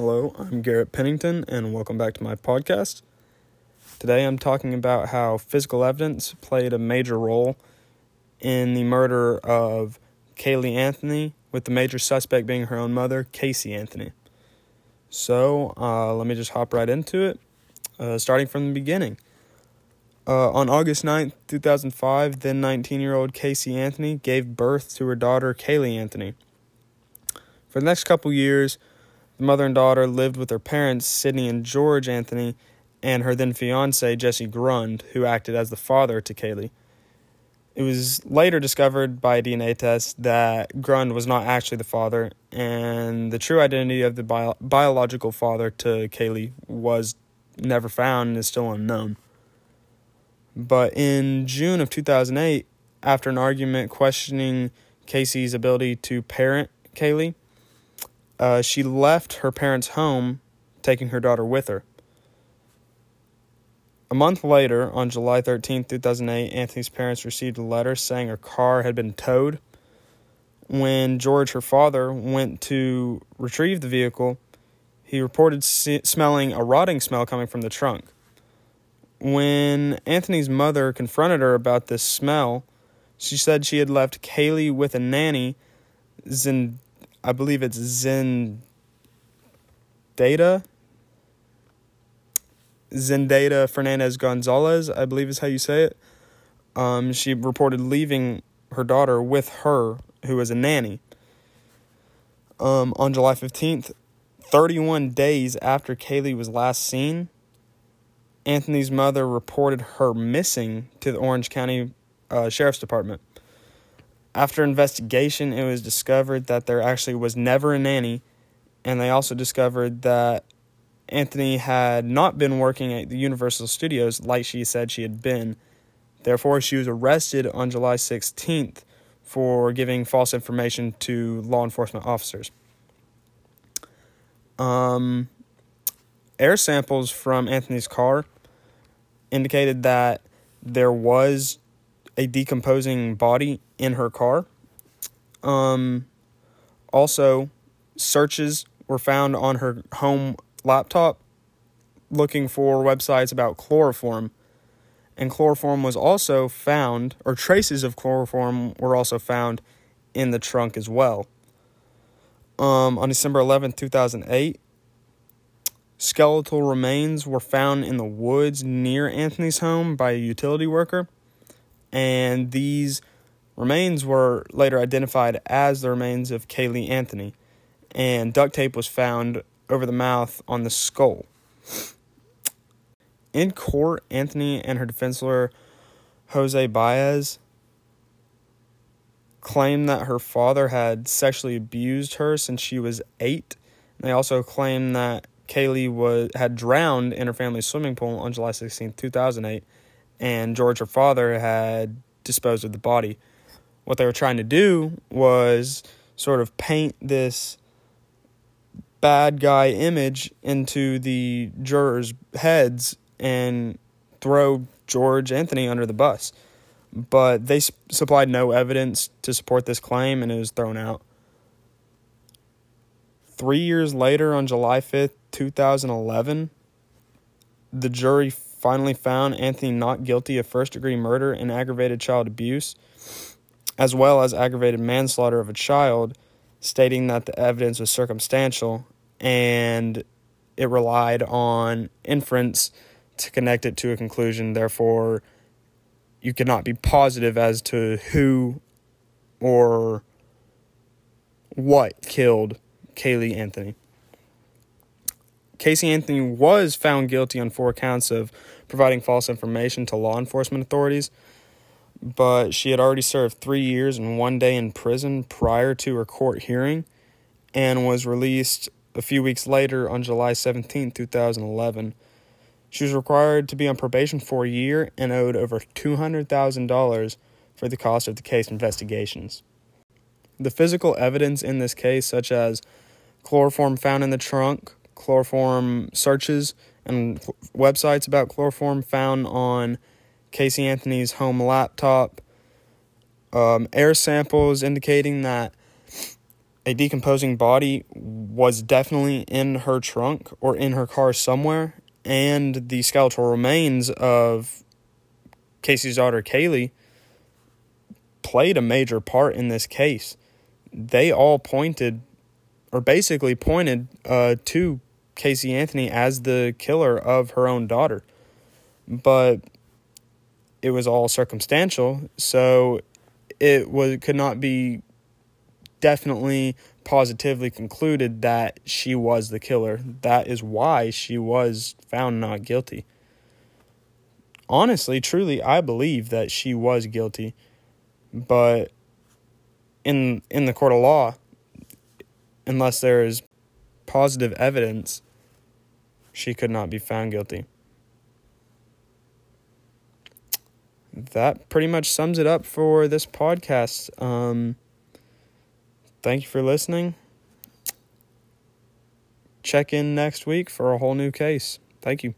Hello, I'm Garrett Pennington, and welcome back to my podcast. Today I'm talking about how physical evidence played a major role in the murder of Caylee Anthony, with the major suspect being her own mother, Casey Anthony. So uh, let me just hop right into it, uh, starting from the beginning. Uh, on August 9th, 2005, then 19 year old Casey Anthony gave birth to her daughter, Caylee Anthony. For the next couple years, the mother and daughter lived with their parents, Sydney and George Anthony, and her then fiance, Jesse Grund, who acted as the father to Caylee. It was later discovered by a DNA test that Grund was not actually the father, and the true identity of the bio- biological father to Caylee was never found and is still unknown. But in June of 2008, after an argument questioning Casey's ability to parent Caylee, uh, she left her parents' home, taking her daughter with her. A month later, on July 13, 2008, Anthony's parents received a letter saying her car had been towed. When George, her father, went to retrieve the vehicle, he reported smelling a rotting smell coming from the trunk. When Anthony's mother confronted her about this smell, she said she had left Caylee with a nanny, Zend I believe it's Zen Data. Zendata Fernandez Gonzalez, I believe is how you say it. Um, she reported leaving her daughter with her, who was a nanny. Um, on July 15th, 31 days after Caylee was last seen, Anthony's mother reported her missing to the Orange County uh, Sheriff's Department. After investigation, it was discovered that there actually was never a nanny, and they also discovered that Anthony had not been working at the Universal Studios like she said she had been. Therefore, she was arrested on July 16th for giving false information to law enforcement officers. Um, air samples from Anthony's car indicated that there was a decomposing body in her car. Um, also, searches were found on her home laptop looking for websites about chloroform. And chloroform was also found, or traces of chloroform were also found in the trunk as well. Um, on December 11, 2008, skeletal remains were found in the woods near Anthony's home by a utility worker and these remains were later identified as the remains of Caylee Anthony, and duct tape was found over the mouth on the skull. In court, Anthony and her defense lawyer, Jose Baez, claimed that her father had sexually abused her since she was eight. They also claimed that Caylee was had drowned in her family's swimming pool on July 16, 2008, and George, her father, had disposed of the body. What they were trying to do was sort of paint this bad guy image into the jurors' heads and throw George Anthony under the bus. But they supplied no evidence to support this claim and it was thrown out. Three years later, on July 5th, 2011, the jury finally found Anthony not guilty of first degree murder and aggravated child abuse, as well as aggravated manslaughter of a child, stating that the evidence was circumstantial and it relied on inference to connect it to a conclusion. Therefore, you cannot be positive as to who or what killed Caylee Anthony. Casey Anthony was found guilty on four counts of providing false information to law enforcement authorities, but she had already served three years and one day in prison prior to her court hearing and was released a few weeks later on July 17, 2011. She was required to be on probation for a year and owed over $200,000 for the cost of the case investigations. The physical evidence in this case, such as chloroform found in the trunk, chloroform searches and websites about chloroform found on Casey Anthony's home laptop. Um, air samples indicating that a decomposing body was definitely in her trunk or in her car somewhere, and the skeletal remains of Casey's daughter Caylee played a major part in this case. They all pointed, or basically pointed, uh, to Casey Anthony as the killer of her own daughter. But it was all circumstantial, so it was could not be definitely positively concluded that she was the killer. That is why she was found not guilty. Honestly, truly, I believe that she was guilty, but in in the court of law, unless there is positive evidence, she could not be found guilty. That pretty much sums it up for this podcast. Um, thank you for listening. Check in next week for a whole new case. Thank you.